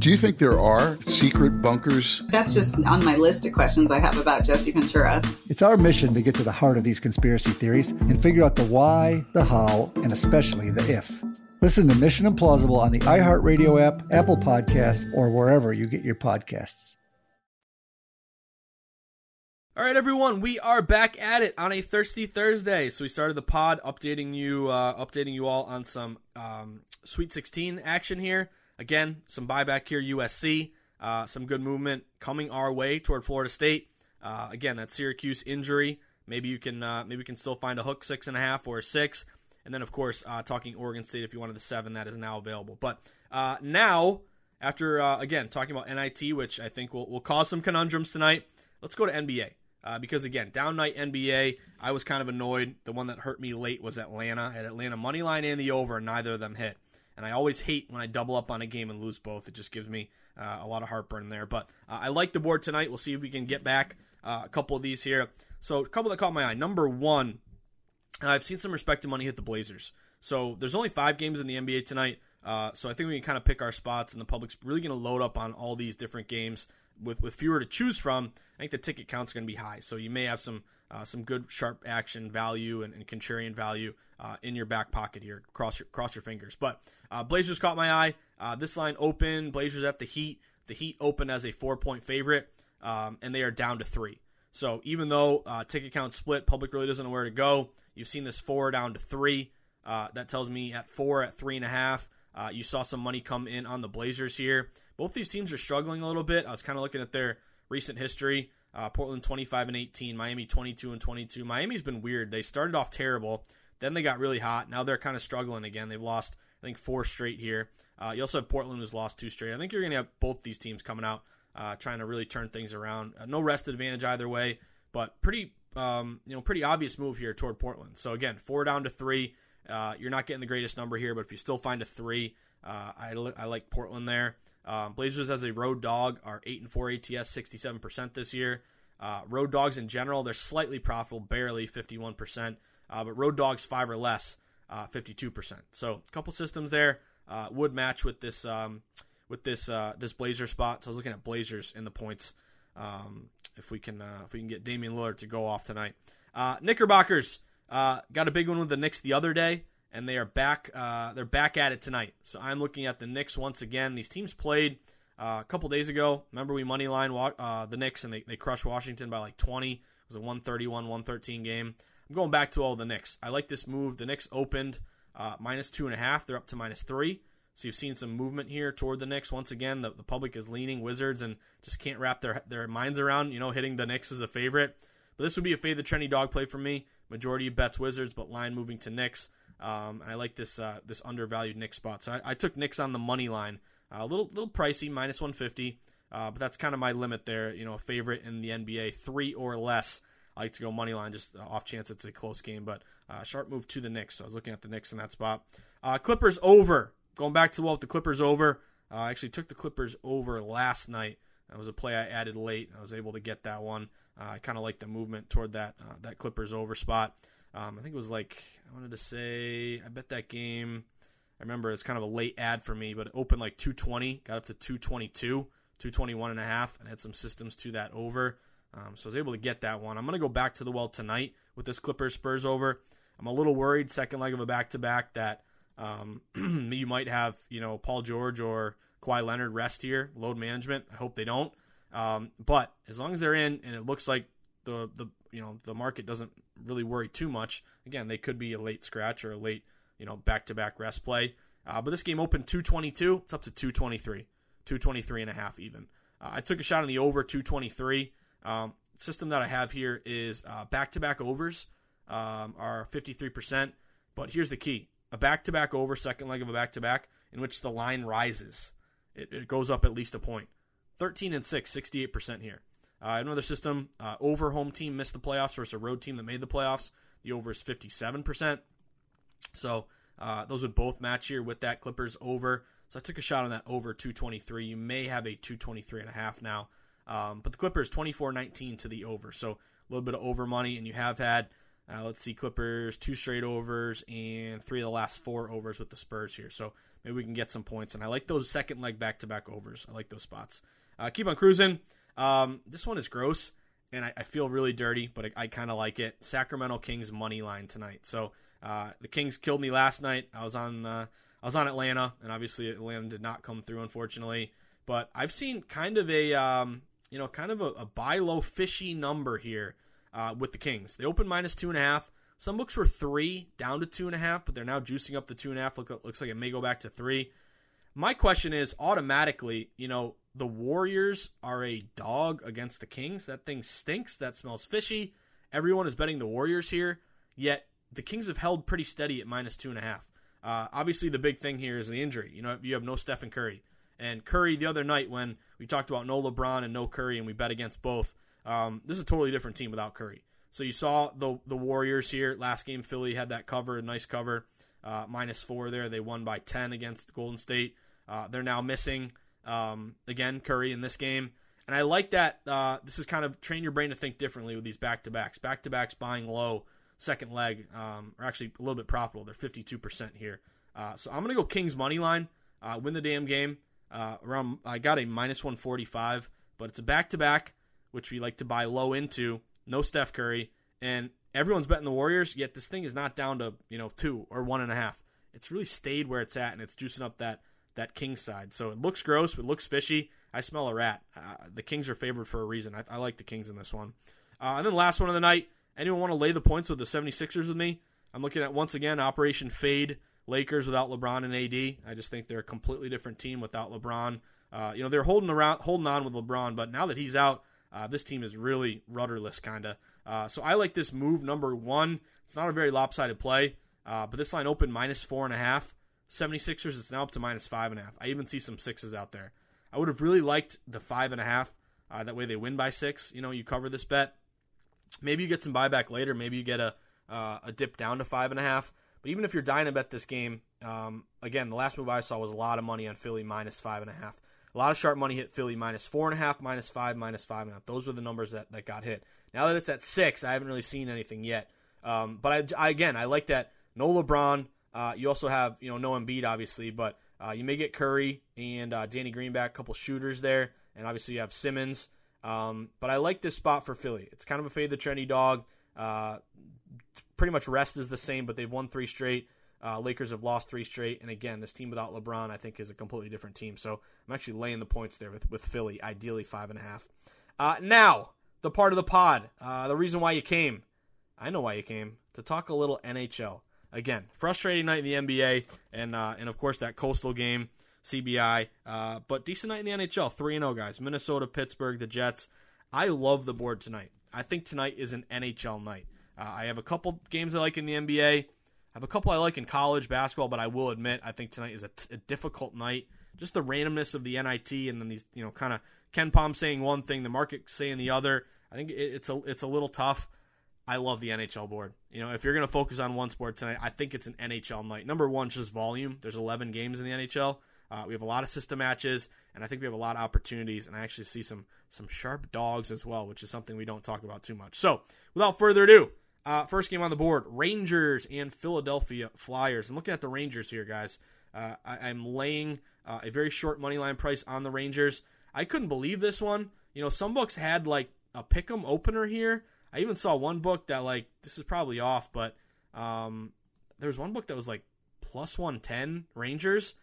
Do you think there are secret bunkers? That's just on my list of questions I have about Jesse Ventura. It's our mission to get to the heart of these conspiracy theories and figure out the why, the how, and especially the if. Listen to Mission Implausible on the iHeartRadio app, Apple Podcasts, or wherever you get your podcasts. All right, everyone, we are back at it on a Thirsty Thursday. So we started the pod updating you, uh, updating you all on some um, Sweet 16 action here. Again, some buyback here, USC. Uh, some good movement coming our way toward Florida State. Uh, again, that Syracuse injury. Maybe you can uh, maybe we can still find a hook six and a half or a six. And then of course uh, talking Oregon State if you wanted the seven that is now available. But uh, now after uh, again talking about NIT, which I think will will cause some conundrums tonight. Let's go to NBA. because again, down night NBA, I was kind of annoyed. The one that hurt me late was Atlanta. At Atlanta money line and the over, and neither of them hit and I always hate when I double up on a game and lose both. It just gives me uh, a lot of heartburn there. But uh, I like the board tonight. We'll see if we can get back uh, a couple of these here. So a couple that caught my eye. Number one, I've seen some respected money hit the Blazers. So there's only five games in the NBA tonight. Uh, so I think we can kind of pick our spots, and the public's really going to load up on all these different games with with fewer to choose from. I think the ticket count's going to be high, so you may have some uh, some good sharp action value and, and contrarian value uh, in your back pocket here. Cross your cross your fingers. But uh, Blazers caught my eye. Uh, this line open. Blazers at the Heat. The Heat open as a four point favorite, um, and they are down to three. So even though uh, ticket count split, public really doesn't know where to go. You've seen this four down to three. Uh, that tells me at four, at three and a half, you saw some money come in on the Blazers here. Both these teams are struggling a little bit. I was kind of looking at their recent history. Uh, Portland 25 and 18, Miami 22 and 22. Miami's been weird. They started off terrible, then they got really hot. Now they're kind of struggling again. They've lost, I think, four straight here. Uh, you also have Portland who's lost two straight. I think you're going to have both these teams coming out uh, trying to really turn things around. Uh, no rest advantage either way, but pretty, um, you know, pretty obvious move here toward Portland. So again, four down to three. Uh, you're not getting the greatest number here, but if you still find a three, uh, I, I like Portland there. Um, Blazers as a road dog are eight and four ATS, 67% this year. Uh, road dogs in general, they're slightly profitable, barely 51%, uh, but road dogs five or less, uh, 52%. So a couple systems there uh, would match with this um, with this this Blazer spot. So I was looking at Blazers in the points. Um, if we can if we can get Damian Lillard to go off tonight, Knickerbockers got a big one with the Knicks the other day and they are back. Uh, they're back at it tonight. So I'm looking at the Knicks once again. These teams played uh, a couple days ago. Remember we money line uh, the Knicks and they, they crushed Washington by like 20. It was a 131 113 game. I'm going back to all the Knicks. I like this move. The Knicks opened uh, minus two and a half. They're up to minus three. So you've seen some movement here toward the Knicks. Once again, the, the public is leaning Wizards and just can't wrap their their minds around, you know, hitting the Knicks as a favorite. But this would be a fade the trendy dog play for me. Majority of bets Wizards, but line moving to Knicks. Um, and I like this uh, this undervalued Knicks spot. So I, I, took Knicks on the money line. Uh, a little little pricey, minus 150. Uh, but that's kind of my limit there. You know, a favorite in the NBA, three or less. I like to go money line, just off chance it's a close game. But uh, sharp move to the Knicks. So I was looking at the Knicks in that spot. Uh, Clippers over. Going back to well the Clippers over. Uh, I actually took the Clippers over last night. That was a play I added late. I was able to get that one. I kind of like the movement toward that that Clippers over spot. Um, I think it was like I wanted to say I bet that game. I remember it's kind of a late ad for me, but it opened like 220, got up to 222, 221 and a half, and had some systems to that over. Um, so I was able to get that one. I'm going to go back to the well tonight with this Clippers Spurs over. I'm a little worried, second leg of a back to back, that um, you might have you know Paul George or Kawhi Leonard rest here, load management. I hope they don't. Um, but as long as they're in, and it looks like the the you know the market doesn't really worry too much. Again, they could be a late scratch or a late you know back to back rest play. Uh, but this game opened 222. It's up to 223, 223 and a half even. Uh, I took a shot on the over 223. Um, system that I have here is back to back overs um, are 53%. But here's the key: a back to back over, second leg of a back to back, in which the line rises. It, it goes up at least a point. 13 and 6, 68% here. Uh, another system, uh, over home team missed the playoffs versus a road team that made the playoffs. The over is 57%. So uh, those would both match here with that Clippers over. So I took a shot on that over 223. You may have a 223 and a half now. Um, but the Clippers 24-19 to the over. So a little bit of over money, and you have had uh, let's see, Clippers two straight overs and three of the last four overs with the Spurs here. So maybe we can get some points. And I like those second leg back to back overs. I like those spots. Uh, keep on cruising. Um, this one is gross, and I, I feel really dirty, but I, I kind of like it. Sacramento Kings money line tonight. So uh, the Kings killed me last night. I was on uh, I was on Atlanta, and obviously Atlanta did not come through, unfortunately. But I've seen kind of a um, you know kind of a, a buy low fishy number here uh, with the Kings. They opened minus two and a half. Some books were three down to two and a half, but they're now juicing up the two and a half. Look, looks like it may go back to three. My question is automatically, you know, the Warriors are a dog against the Kings. That thing stinks. That smells fishy. Everyone is betting the Warriors here, yet the Kings have held pretty steady at minus two and a half. Uh, obviously, the big thing here is the injury. You know, you have no Stephen Curry. And Curry, the other night when we talked about no LeBron and no Curry, and we bet against both, um, this is a totally different team without Curry. So you saw the the Warriors here last game. Philly had that cover, a nice cover, uh, minus four there. They won by ten against Golden State. Uh, they're now missing um, again Curry in this game, and I like that. Uh, this is kind of train your brain to think differently with these back to backs. Back to backs buying low, second leg um, are actually a little bit profitable. They're fifty two percent here. Uh, so I'm gonna go Kings money line, uh, win the damn game. Uh, around I got a minus one forty five, but it's a back to back which we like to buy low into. No Steph Curry, and everyone's betting the Warriors. Yet this thing is not down to you know two or one and a half. It's really stayed where it's at, and it's juicing up that that Kings side. So it looks gross, it looks fishy. I smell a rat. Uh, the Kings are favored for a reason. I, I like the Kings in this one. Uh, and then last one of the night. Anyone want to lay the points with the 76ers with me? I'm looking at once again Operation Fade Lakers without LeBron and AD. I just think they're a completely different team without LeBron. Uh, you know they're holding around, holding on with LeBron, but now that he's out, uh, this team is really rudderless, kind of. Uh, so I like this move number one. It's not a very lopsided play, uh, but this line opened minus four and a half. 76ers, it's now up to minus five and a half. I even see some sixes out there. I would have really liked the five and a half. Uh, that way they win by six. You know, you cover this bet. Maybe you get some buyback later. Maybe you get a uh, a dip down to five and a half. But even if you're dying to bet this game, um, again, the last move I saw was a lot of money on Philly minus five and a half. A lot of sharp money hit Philly minus four and a half, minus five, minus five and a half. Those were the numbers that, that got hit. Now that it's at six, I haven't really seen anything yet. Um, but I, I, again, I like that. No LeBron. Uh, you also have you know no Embiid, obviously, but uh, you may get Curry and uh, Danny Green back, a couple shooters there, and obviously you have Simmons. Um, but I like this spot for Philly. It's kind of a fade the trendy dog. Uh, pretty much rest is the same, but they've won three straight. Uh, Lakers have lost three straight, and again, this team without LeBron, I think, is a completely different team. So I'm actually laying the points there with, with Philly, ideally five and a half. Uh, now, the part of the pod, the reason why you came. I know why you came to talk a little NHL. Again, frustrating night in the NBA, and uh, and of course that coastal game, CBI. Uh, but decent night in the NHL, three and zero guys. Minnesota, Pittsburgh, the Jets. I love the board tonight. I think tonight is an NHL night. Uh, I have a couple games I like in the NBA. I have a couple I like in college basketball, but I will admit I think tonight is a, t- a difficult night. Just the randomness of the NIT, and then these, you know, kind of KenPom saying one thing, the market saying the other. I think it, it's a it's a little tough. I love the NHL board. You know, if you're going to focus on one sport tonight, I think it's an NHL night. Number one, just volume. There's 11 games in the NHL. Uh, we have a lot of system matches, and I think we have a lot of opportunities. And I actually see some some sharp dogs as well, which is something we don't talk about too much. So, without further ado, uh, first game on the board Rangers and Philadelphia Flyers. I'm looking at the Rangers here, guys. Uh, I, am laying uh, a very short money line price on the Rangers. I couldn't believe this one. You know, some books had like a pick 'em opener here. I even saw one book that like this is probably off, but um, there was one book that was like plus 110 Rangers.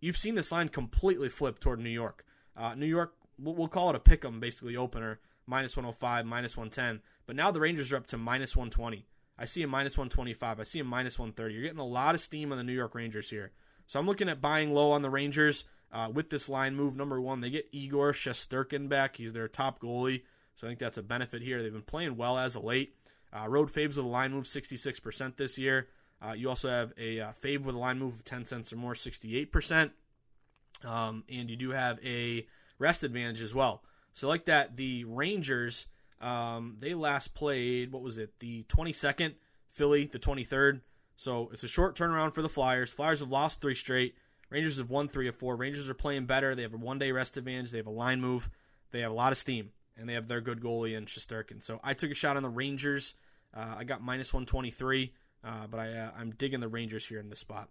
You've seen this line completely flip toward New York. Uh, New York, we'll, we'll call it a pick 'em basically opener, minus 105, minus 110. But now the Rangers are up to minus 120. I see a minus 125. I see a minus 130. You're getting a lot of steam on the New York Rangers here. So I'm looking at buying low on the Rangers uh, with this line move. Number one, they get Igor Shesterkin back. He's their top goalie. So I think that's a benefit here. They've been playing well as of late. Uh, road faves with a line move 66% this year. Uh, you also have a uh, fave with a line move of 10 cents or more, 68%. Um, and you do have a rest advantage as well. So like that, the Rangers um, they last played what was it the 22nd, Philly the 23rd. So it's a short turnaround for the Flyers. Flyers have lost three straight. Rangers have won three of four. Rangers are playing better. They have a one day rest advantage. They have a line move. They have a lot of steam, and they have their good goalie in Shesterkin. So I took a shot on the Rangers. Uh, I got minus 123, uh, but I, uh, I'm digging the Rangers here in this spot.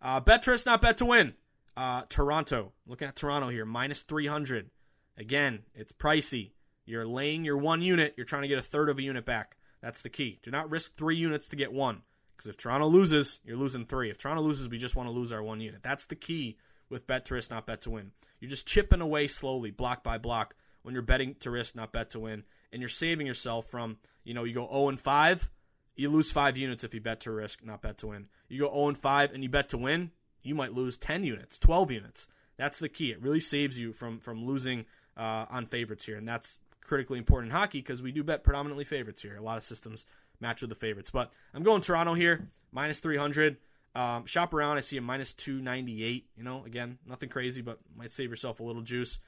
Uh, bet trust, not bet to win. Uh, Toronto. Looking at Toronto here, minus 300. Again, it's pricey. You're laying your one unit. You're trying to get a third of a unit back. That's the key. Do not risk three units to get one. Because if Toronto loses, you're losing three. If Toronto loses, we just want to lose our one unit. That's the key with bet to risk, not bet to win. You're just chipping away slowly, block by block, when you're betting to risk, not bet to win. And you're saving yourself from, you know, you go 0 and 5, you lose five units if you bet to risk, not bet to win. You go 0 and 5 and you bet to win, you might lose 10 units, 12 units. That's the key. It really saves you from from losing uh, on favorites here, and that's critically important in hockey because we do bet predominantly favorites here. A lot of systems match with the favorites, but I'm going Toronto here, minus 300. Um, shop around, I see a minus 298. You know, again, nothing crazy, but might save yourself a little juice.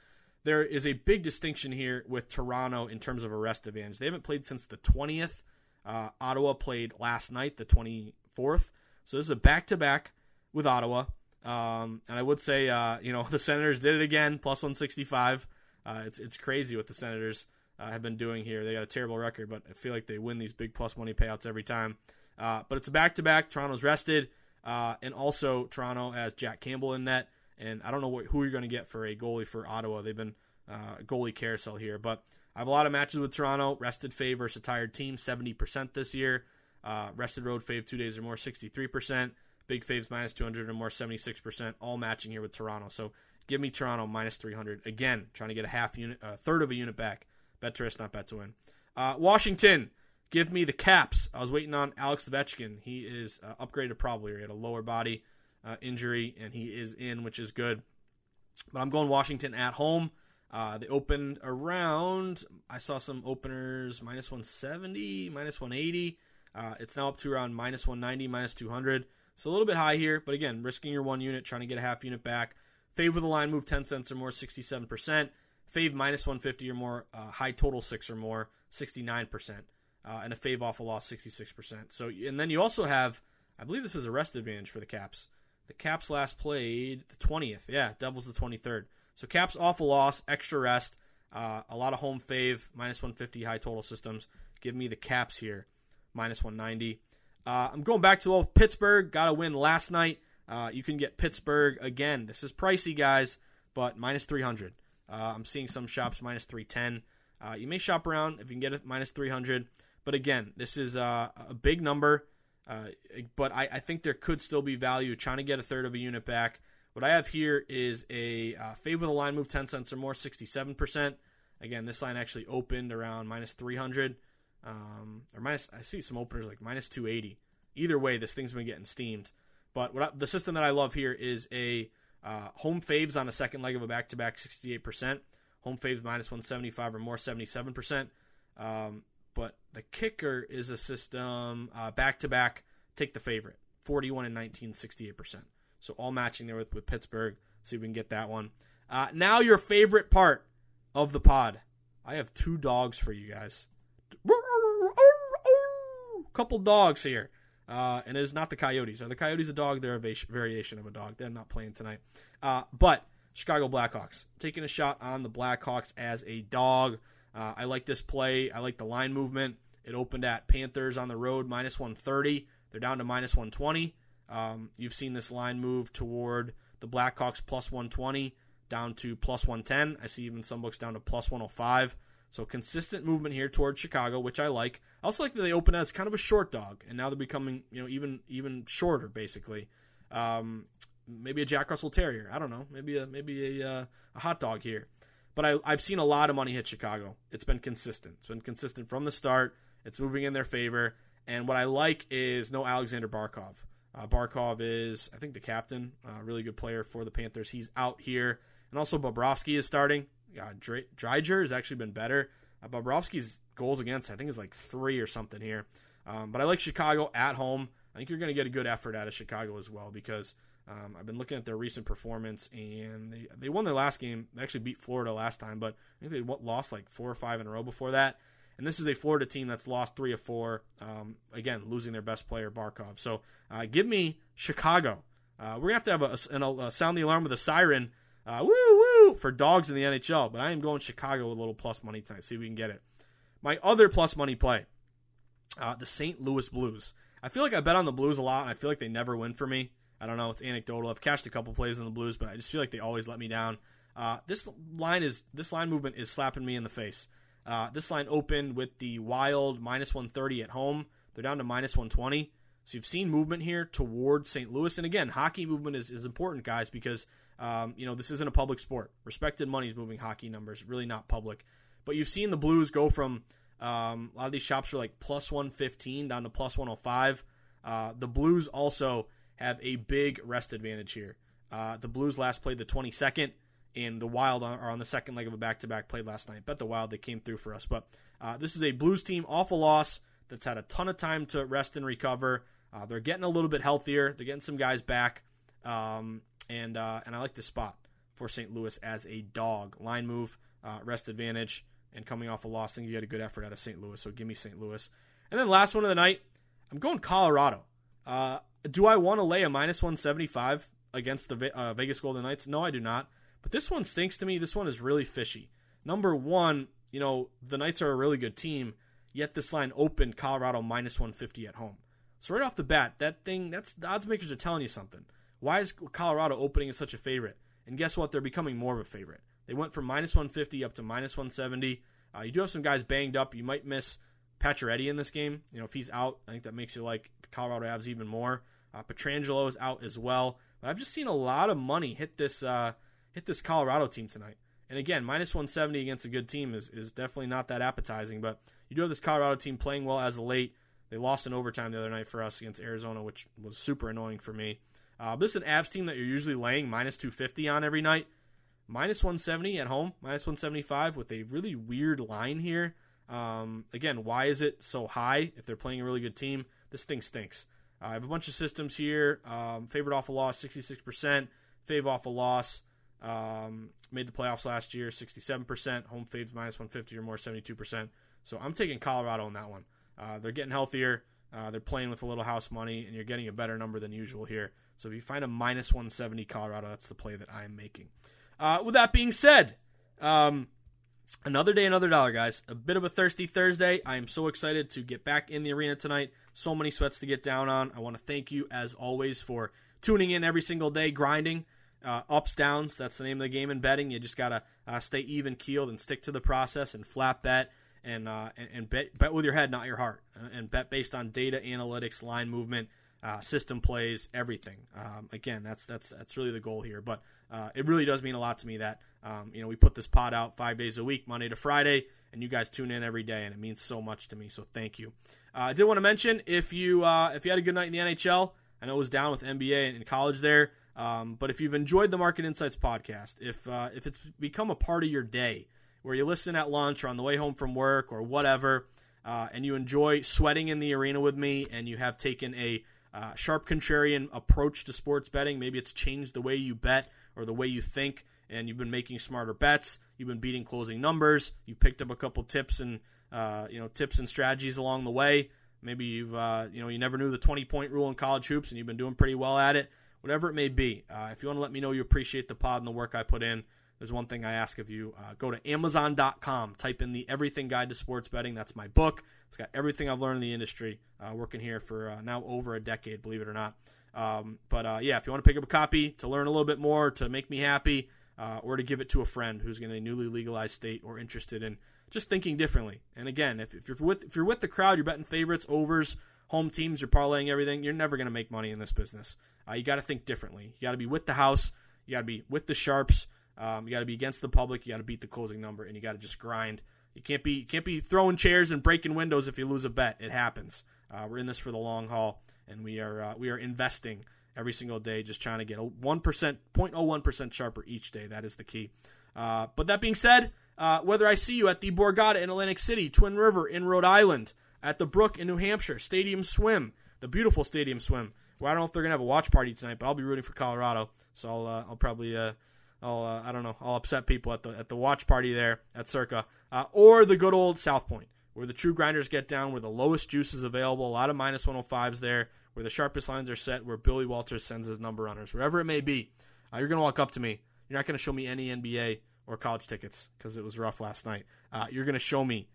There is a big distinction here with Toronto in terms of arrest advantage. They haven't played since the 20th. Uh, Ottawa played last night, the 24th. So this is a back to back with Ottawa. Um, and I would say, uh, you know, the Senators did it again, plus 165. Uh, it's it's crazy what the Senators uh, have been doing here. They got a terrible record, but I feel like they win these big plus money payouts every time. Uh, but it's a back to back. Toronto's rested, uh, and also Toronto has Jack Campbell in net. And I don't know what, who you're going to get for a goalie for Ottawa. They've been uh, goalie carousel here, but I have a lot of matches with Toronto. Rested fave versus tired team, 70% this year. Uh, rested road fave two days or more, 63%. Big faves minus 200 or more, 76%. All matching here with Toronto. So give me Toronto minus 300. Again, trying to get a half unit, a third of a unit back. Bet to risk, not bet to win. Uh, Washington, give me the Caps. I was waiting on Alex Ovechkin. He is uh, upgraded probably. He had a lower body uh, injury, and he is in, which is good. But I'm going Washington at home. Uh, they opened around, I saw some openers minus 170, minus 180. Uh, it's now up to around minus 190, minus 200. So a little bit high here, but again, risking your one unit, trying to get a half unit back. Fave with a line move 10 cents or more, 67%. Fave minus 150 or more, uh, high total 6 or more, 69%. Uh, and a fave off a loss, 66%. So, and then you also have, I believe this is a rest advantage for the Caps. The Caps last played the 20th. Yeah, doubles the 23rd. So Caps off a loss, extra rest, uh, a lot of home fave, minus 150 high total systems. Give me the Caps here, minus 190. Uh, I'm going back to old Pittsburgh. Got a win last night. Uh, you can get Pittsburgh again. This is pricey, guys, but minus 300. Uh, I'm seeing some shops minus 310. Uh, you may shop around if you can get it minus 300. But again, this is uh, a big number. Uh, but I, I, think there could still be value trying to get a third of a unit back. What I have here is a uh, fave with a line move 10 cents or more, 67%. Again, this line actually opened around minus 300. Um, or minus, I see some openers like minus 280. Either way, this thing's been getting steamed. But what I, the system that I love here is a uh, home faves on a second leg of a back to back, 68%. Home faves minus 175 or more, 77%. Um, but the kicker is a system back to back, take the favorite, 41 and 19, 68%. So all matching there with, with Pittsburgh. See if we can get that one. Uh, now, your favorite part of the pod. I have two dogs for you guys. Couple dogs here. Uh, and it is not the Coyotes. Are the Coyotes a dog? They're a variation of a dog. They're not playing tonight. Uh, but Chicago Blackhawks. Taking a shot on the Blackhawks as a dog. Uh, I like this play. I like the line movement. It opened at Panthers on the road, minus 130. They're down to minus 120. Um, you've seen this line move toward the Blackhawks plus 120 down to plus 110. I see even some books down to plus 105. So consistent movement here towards Chicago, which I like. I also like that they open as kind of a short dog, and now they're becoming you know even even shorter basically. Um, maybe a Jack Russell Terrier. I don't know. Maybe a maybe a, uh, a hot dog here. But I, I've seen a lot of money hit Chicago. It's been consistent. It's been consistent from the start. It's moving in their favor. And what I like is no Alexander Barkov. Uh, Barkov is, I think, the captain, uh, really good player for the Panthers. He's out here. And also, Bobrovsky is starting. Uh, Driedger has actually been better. Uh, Bobrovsky's goals against, I think, is like three or something here. Um, but I like Chicago at home. I think you're going to get a good effort out of Chicago as well because Um, I've been looking at their recent performance, and they they won their last game. They actually beat Florida last time, but I think they lost like four or five in a row before that. And this is a Florida team that's lost three of four. Um, again, losing their best player Barkov. So uh, give me Chicago. Uh, we're gonna have to have a, a, sound the alarm with a siren. Uh, woo woo for dogs in the NHL, but I am going Chicago with a little plus money tonight. See if we can get it. My other plus money play, uh, the St. Louis Blues. I feel like I bet on the Blues a lot, and I feel like they never win for me. I don't know. It's anecdotal. I've cashed a couple plays in the Blues, but I just feel like they always let me down. Uh, this line is this line movement is slapping me in the face. Uh, this line opened with the Wild minus 130 at home. They're down to minus 120. So you've seen movement here toward St. Louis, and again, hockey movement is, is important, guys, because um, you know this isn't a public sport. Respected money is moving hockey numbers, really not public. But you've seen the Blues go from um, a lot of these shops are like plus 115 down to plus 105. Uh, the Blues also have a big rest advantage here. Uh, the Blues last played the 22nd, and the Wild are on the second leg of a back to back played last night. Bet the Wild they came through for us. But uh, this is a Blues team off a loss that's had a ton of time to rest and recover. Uh, they're getting a little bit healthier. They're getting some guys back, um, and uh, and I like the spot for St. Louis as a dog line move, uh, rest advantage, and coming off a loss. I think you had a good effort out of St. Louis, so give me St. Louis. And then last one of the night, I'm going Colorado. Uh, do I want to lay a minus 175 against the uh, Vegas Golden Knights? No, I do not. But this one stinks to me. This one is really fishy. Number one, you know, the Knights are a really good team, yet this line opened Colorado minus 150 at home. So right off the bat, that thing, that's the odds makers are telling you something. Why is Colorado opening as such a favorite? And guess what? They're becoming more of a favorite. They went from minus 150 up to minus 170. Uh, you do have some guys banged up. You might miss Pacioretty in this game. You know, if he's out, I think that makes you like Colorado Avs even more. Uh, Pietrangelo is out as well. But I've just seen a lot of money hit this uh, hit this Colorado team tonight. And again, minus 170 against a good team is, is definitely not that appetizing. But you do have this Colorado team playing well as of late. They lost in overtime the other night for us against Arizona, which was super annoying for me. Uh, this is an Avs team that you're usually laying minus 250 on every night. Minus 170 at home, minus 175 with a really weird line here. Um, again, why is it so high if they're playing a really good team? This thing stinks. Uh, I have a bunch of systems here. Um, favorite off a loss, 66%. Fave off a loss. Um, made the playoffs last year, 67%. Home faves minus 150 or more, 72%. So I'm taking Colorado on that one. Uh, they're getting healthier. Uh, they're playing with a little house money, and you're getting a better number than usual here. So if you find a minus 170 Colorado, that's the play that I'm making. Uh, with that being said, um, another day, another dollar, guys. A bit of a thirsty Thursday. I am so excited to get back in the arena tonight. So many sweats to get down on. I want to thank you, as always, for tuning in every single day, grinding. Uh, ups, downs, that's the name of the game in betting. You just got to uh, stay even keeled and stick to the process and flat bet and, uh, and, and, bet, bet with your head, not your heart. Uh, and bet based on data, analytics, line movement, uh, system plays, everything. Um, again, that's that's that's really the goal here. But uh, it really does mean a lot to me that um, you know we put this pod out five days a week, Monday to Friday, and you guys tune in every day, and it means so much to me. So thank you. Uh, I did want to mention if you uh, if you had a good night in the NHL, I know it was down with NBA and college there, um, but if you've enjoyed the Market Insights podcast, if uh, if it's become a part of your day where you listen at lunch or on the way home from work or whatever. Uh, and you enjoy sweating in the arena with me, and you have taken a uh, sharp contrarian approach to sports betting. Maybe it's changed the way you bet or the way you think, and you've been making smarter bets. You've been beating closing numbers. You've picked up a couple tips and uh, you know tips and strategies along the way. Maybe you've uh, you know you never knew the twenty point rule in college hoops, and you've been doing pretty well at it. Whatever it may be, uh, if you want to let me know you appreciate the pod and the work I put in, there's one thing I ask of you. Uh, go to Amazon.com, type in the Everything Guide to Sports Betting. That's my book. It's got everything I've learned in the industry, uh, working here for uh, now over a decade, believe it or not. Um, but yeah, if you want to pick up a copy to learn a little bit more, to make me happy, uh, or to give it to a friend who's in a newly legalized state or interested in just thinking differently. And again, if, if you're with if you're with the crowd, you're betting favorites, overs, home teams, you're parlaying everything. You're never going to make money in this business. Uh, you got to think differently. You got to be with the house. You got to be with the sharps. Um, you got to be against the public. You got to beat the closing number, and you got to just grind. You can't be you can't be throwing chairs and breaking windows if you lose a bet. It happens. Uh, we're in this for the long haul, and we are uh, we are investing every single day, just trying to get a one percent, 0.01 percent sharper each day. That is the key. Uh, but that being said, uh, whether I see you at the Borgata in Atlantic City, Twin River in Rhode Island, at the Brook in New Hampshire, Stadium Swim, the beautiful Stadium Swim, Well, I don't know if they're gonna have a watch party tonight, but I'll be rooting for Colorado. So I'll uh, I'll probably uh, I'll uh, I don't know I'll upset people at the at the watch party there at Circa uh, or the good old South Point where the true grinders get down, where the lowest juice is available, a lot of minus 105s there, where the sharpest lines are set, where Billy Walters sends his number runners, wherever it may be. Uh, you're gonna walk up to me. You're not gonna show me any NBA or college tickets because it was rough last night. Uh, you're gonna show me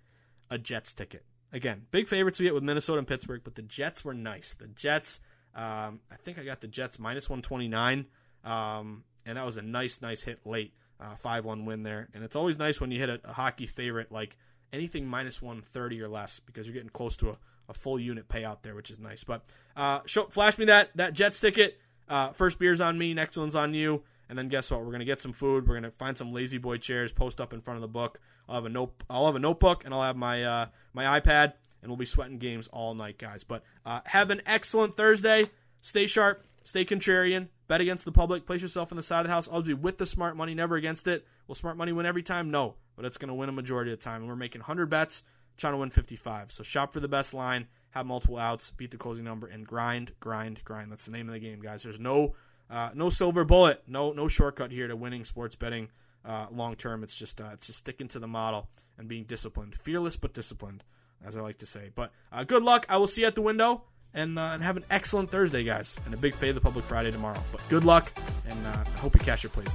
a Jets ticket. Again, big favorites we get with Minnesota and Pittsburgh, but the Jets were nice. The Jets, um, I think I got the Jets minus 129, um, and that was a nice, nice hit late, uh, 5 1 win there. And it's always nice when you hit a, a, hockey favorite like anything minus 130 or less because you're getting close to a, a full unit payout there, which is nice. But uh, show, flash me that, that Jets ticket. Uh, first beer's on me, next one's on you. And then guess what? We're gonna get some food. We're gonna find some lazy boy chairs, post up in front of the book. I'll have a note. I'll have a notebook, and I'll have my uh, my iPad, and we'll be sweating games all night, guys. But uh, have an excellent Thursday. Stay sharp. Stay contrarian. Bet against the public. Place yourself on the side of the house. I'll be with the smart money, never against it. Will smart money win every time? No, but it's gonna win a majority of the time. And we're making 100 bets, trying to win 55. So shop for the best line. Have multiple outs. Beat the closing number, and grind, grind, grind. That's the name of the game, guys. There's no uh, no silver bullet, no no shortcut here to winning sports betting uh, long term. It's just uh, it's just sticking to the model and being disciplined, fearless but disciplined, as I like to say. But uh, good luck. I will see you at the window, and uh, and have an excellent Thursday, guys, and a big Fade the Public Friday tomorrow. But good luck, and uh, I hope you cash your plays.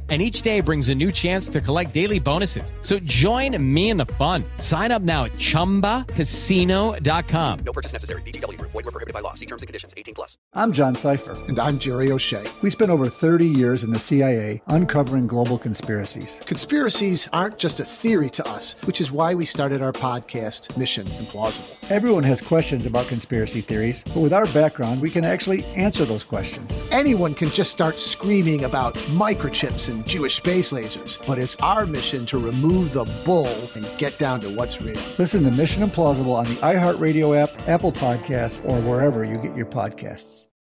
and each day brings a new chance to collect daily bonuses. So join me in the fun. Sign up now at ChumbaCasino.com. No purchase necessary. VGW. Void were prohibited by law. See terms and conditions. 18 plus. I'm John Sipher. And I'm Jerry O'Shea. We spent over 30 years in the CIA uncovering global conspiracies. Conspiracies aren't just a theory to us, which is why we started our podcast, Mission Implausible. Everyone has questions about conspiracy theories, but with our background, we can actually answer those questions. Anyone can just start screaming about microchips and Jewish space lasers, but it's our mission to remove the bull and get down to what's real. Listen to Mission Implausible on the iHeartRadio app, Apple Podcasts, or wherever you get your podcasts.